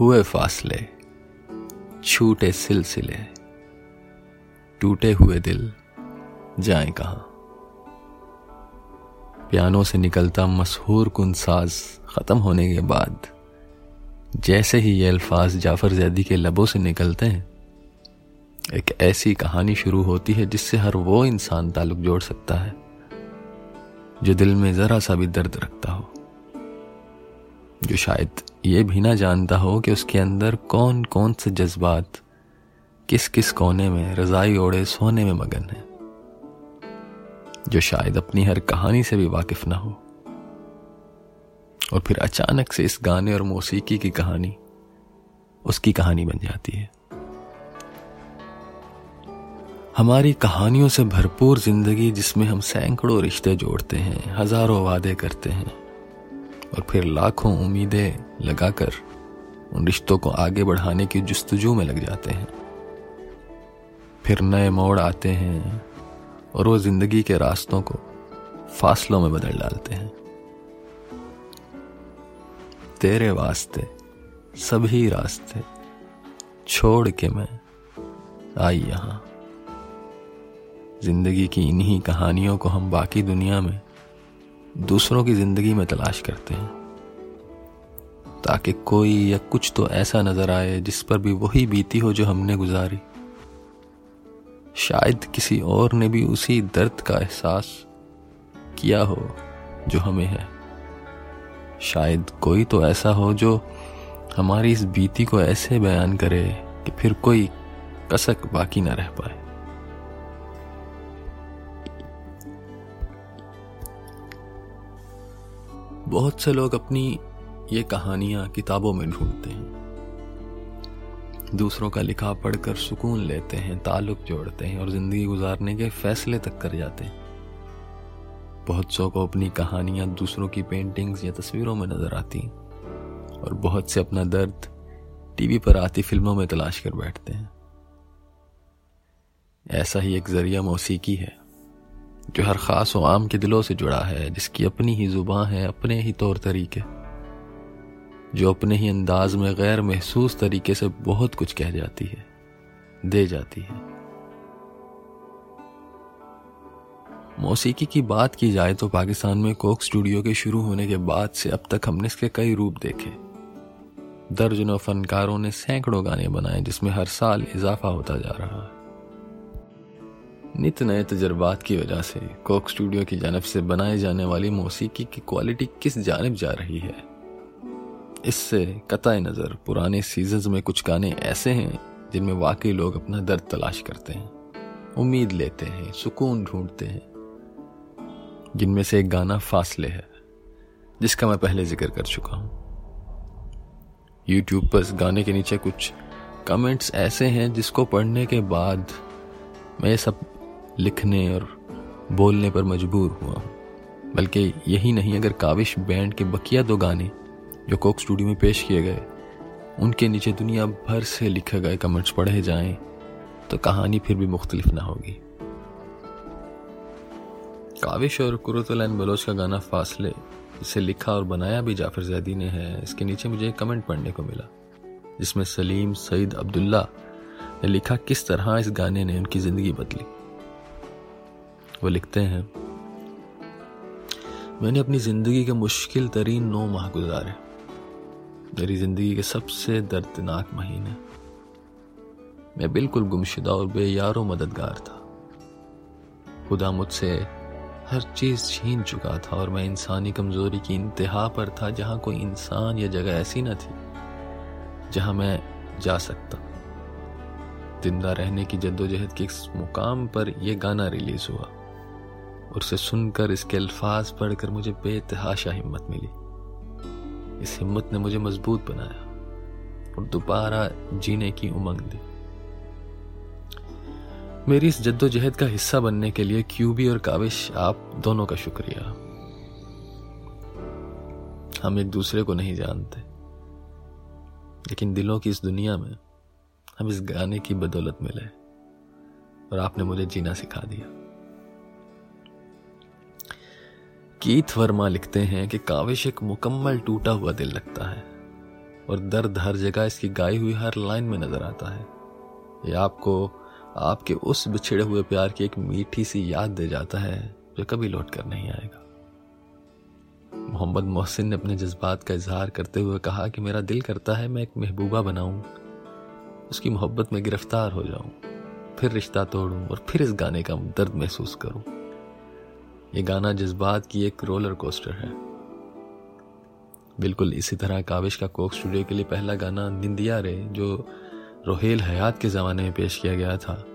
हुए फासले, छूटे सिलसिले, टूटे हुए दिल, जाए कहा? पियानो से निकलता मशहूर कुन साज खत्म होने के बाद, जैसे ही ये अल्फाज जाफ़र जैदी के लबों से निकलते हैं, एक ऐसी कहानी शुरू होती है जिससे हर वो इंसान ताल्लुक जोड़ सकता है, जो दिल में जरा सा भी दर्द रखता हो। जो शायद ये भी ना जानता हो कि उसके अंदर कौन कौन से जज्बात किस किस कोने में, रजाई ओढ़े सोने में मगन है। जो शायद अपनी हर कहानी से भी वाकिफ ना हो। और फिर अचानक से इस गाने और मौसीकी की कहानी, उसकी कहानी बन जाती है। हमारी कहानियों से भरपूर ज़िंदगी जिसमें हम सैकड़ों रिश्ते जोड़ते हैं, हज़ारों वादे करते हैं और फिर लाखों उम्मीदें लगाकर उन रिश्तों को आगे बढ़ाने की जुस्तजू में लग जाते हैं। फिर नए मोड़ आते हैं और वो ज़िंदगी के रास्तों को फासलों में बदल डालते हैं। तेरे वास्ते, सभी रास्ते छोड़ के मैं आई यहाँ। ज़िंदगी की इन्हीं कहानियों को हम बाकी दुनिया में दूसरों की ज़िंदगी में तलाश करते हैं। ताकि कोई या कुछ तो ऐसा नज़र आए जिस पर भी वही बीती हो जो हमने गुजारी। शायद किसी और ने भी उसी दर्द का एहसास किया हो जो हमें है। शायद कोई तो ऐसा हो जो हमारी इस बीती को ऐसे बयान करे कि फिर कोई कसक बाकी ना रह पाए। बहुत से लोग अपनी ये कहानियाँ किताबों में ढूंढते हैं। दूसरों का लिखा पढ़कर सुकून लेते हैं, ताल्लुक जोड़ते हैं और ज़िंदगी गुजारने के फैसले तक कर जाते हैं। बहुत सौ को अपनी कहानियाँ दूसरों की पेंटिंग्स या तस्वीरों में नज़र आती और बहुत से अपना दर्द टीवी पर आती फ़िल्मों में तलाश कर बैठते हैं। ऐसा ही एक ज़रिया मौसीकी है। जो हर खास व आम के दिलों से जुड़ा है, जिसकी अपनी ही ज़ुबान है, अपने ही तौर तरीके। जो अपने ही अंदाज में गैर महसूस तरीके से बहुत कुछ कह जाती है, दे जाती है। मौसीकी की बात की जाए तो पाकिस्तान में कोक स्टूडियो के शुरू होने के बाद से अब तक हमने इसके कई रूप देखे। दर्जनों फनकारों ने सैकड़ों गाने बनाए, जिसमें हर साल इजाफा होता जा रहा है। नित नए तजर्बात की वजह से कोक स्टूडियो की जानब से बनाए जाने वाली मौसीकी की क्वालिटी किस जानब जा रही है? इससे कतः नज़र पुराने सीज़न में कुछ गाने ऐसे हैं जिनमें वाकई लोग अपना दर्द तलाश करते हैं, उम्मीद लेते हैं, सुकून ढूंढते हैं। जिनमें से एक गाना फासले है, जिसका मैं पहले ज़िक्र कर चुका हूँ। यूट्यूब पर इस गाने के नीचे कुछ कमेंट्स ऐसे हैं जिसको पढ़ने के बाद मैं सब लिखने और बोलने पर मजबूर हुआ हूँ। बल्कि यही नहीं, अगर काविश बैंड के बकिया दो गाने जो कोक स्टूडियो में पेश किए गए, उनके नीचे दुनिया भर से लिखे गए कमेंट्स पढ़े जाएँ तो कहानी फिर भी मुख्तलिफ़ ना होगी। काविश और कुरतुलैन बलोच का गाना फासले इसे लिखा और बनाया भी जाफ़र जैदी ने है, इसके नीचे मुझे एक कमेंट पढ़ने को मिला, जिसमें सलीम सईद अब्दुल्ला ने लिखा, किस तरह इस गाने ने उनकी ज़िंदगी बदली। वो लिखते हैं, मैंने अपनी ज़िंदगी के मुश्किल तरीन नौ माह गुजारे। मेरी ज़िंदगी के सबसे दर्दनाक महीने। मैं बिल्कुल गुमशुदा और बेयारो मददगार था। खुदा मुझसे हर चीज़ छीन चुका था और मैं इंसानी कमज़ोरी की इंतहा पर था, जहाँ कोई इंसान या जगह ऐसी न थी, जहाँ मैं जा सकता। ज़िंदा रहने की जद्दोजहद के इस मुकाम पर यह गाना रिलीज़ हुआ। और उसे सुनकर इसके अल्फाज पढ़कर मुझे बेतहाशा हिम्मत मिली। इस हिम्मत ने मुझे मज़बूत बनाया और दोबारा जीने की उमंग दी। मेरी इस जद्दोजहद का हिस्सा बनने के लिए क्यूबी और काविश, आप दोनों का शुक्रिया। हम एक दूसरे को नहीं जानते, लेकिन दिलों की इस दुनिया में हम इस गाने की बदौलत मिले और आपने मुझे जीना सिखा दिया। कीथ वर्मा लिखते हैं कि काविश एक मुकम्मल टूटा हुआ दिल लगता है और दर्द हर जगह इसकी गाई हुई हर लाइन में नज़र आता है। ये आपको, आपके उस बिछड़े हुए प्यार की एक मीठी सी याद दे जाता है जो कभी लौट कर नहीं आएगा। मोहम्मद मोहसिन ने अपने जज्बात का इजहार करते हुए कहा कि मेरा दिल करता है मैं एक महबूबा बनाऊँ, उसकी मोहब्बत में गिरफ़्तार हो जाऊँ, फिर रिश्ता तोड़ूं और फिर इस गाने का दर्द महसूस करूँ। ये गाना जज्बात की एक रोलर कोस्टर है। बिल्कुल इसी तरह काविश का कोक स्टूडियो के लिए पहला गाना निंदिया रे, जो रोहेल हयात के ज़माने में पेश किया गया था।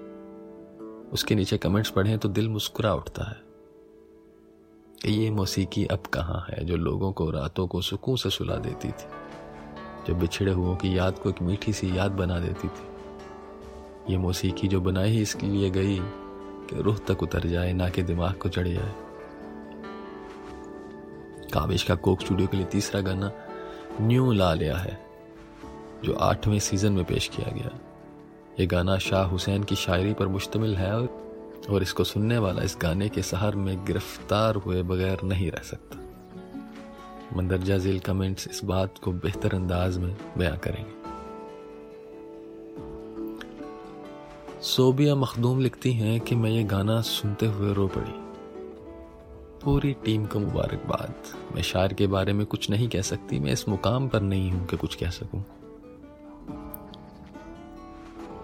उसके नीचे कमेंट्स पढ़े तो दिल मुस्कुरा उठता है। कि ये मौसीकी अब कहाँ है, जो लोगों को रातों को सुकून से सुला देती थी। जो बिछड़े हुओं की याद को एक मीठी सी याद बना देती थी। ये मौसीकी जो बनाई ही इसके लिए गई, कि रूह तक उतर जाए, ना कि दिमाग को चढ़ जाए। काबिश का कोक स्टूडियो के लिए तीसरा गाना न्यू ला लिया है, जो आठवें सीज़न में पेश किया गया। ये गाना शाह हुसैन की शायरी पर मुश्तमिल है और इसको सुनने वाला इस गाने के सहर में गिरफ़्तार हुए बगैर नहीं रह सकता। मंदरजा झील कमेंट्स इस बात को बेहतर अंदाज में बयां करेंगे। सोबिया मखदूम लिखती हैं कि मैं ये गाना सुनते हुए रो पड़ी। पूरी टीम को मुबारकबाद। मैं शायर के बारे में कुछ नहीं कह सकती, मैं इस मुकाम पर नहीं हूँ कि कुछ कह सकूँ।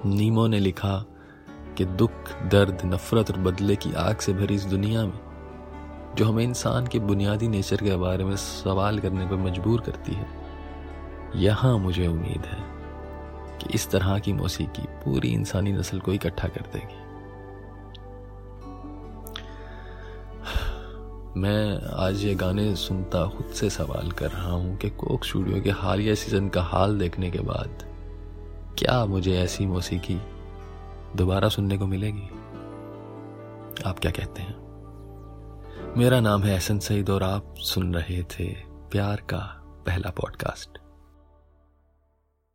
नीमो ने लिखा कि दुख, दर्द, नफरत और बदले की आग से भरी इस दुनिया में, जो हमें इंसान के बुनियादी नेचर के बारे में सवाल करने पर मजबूर करती है। यहाँ मुझे उम्मीद है कि इस तरह की मौसीकी पूरी इंसानी नस्ल को इकट्ठा कर देगी। मैं आज ये गाने सुनता खुद से सवाल कर रहा हूँ कि कोक स्टूडियो के हालिया सीज़न का हाल देखने के बाद क्या मुझे ऐसी मौसीकी दोबारा सुनने को मिलेगी? आप क्या कहते हैं? मेरा नाम है एहसन सईद और आप सुन रहे थे प्यार का पहला पॉडकास्ट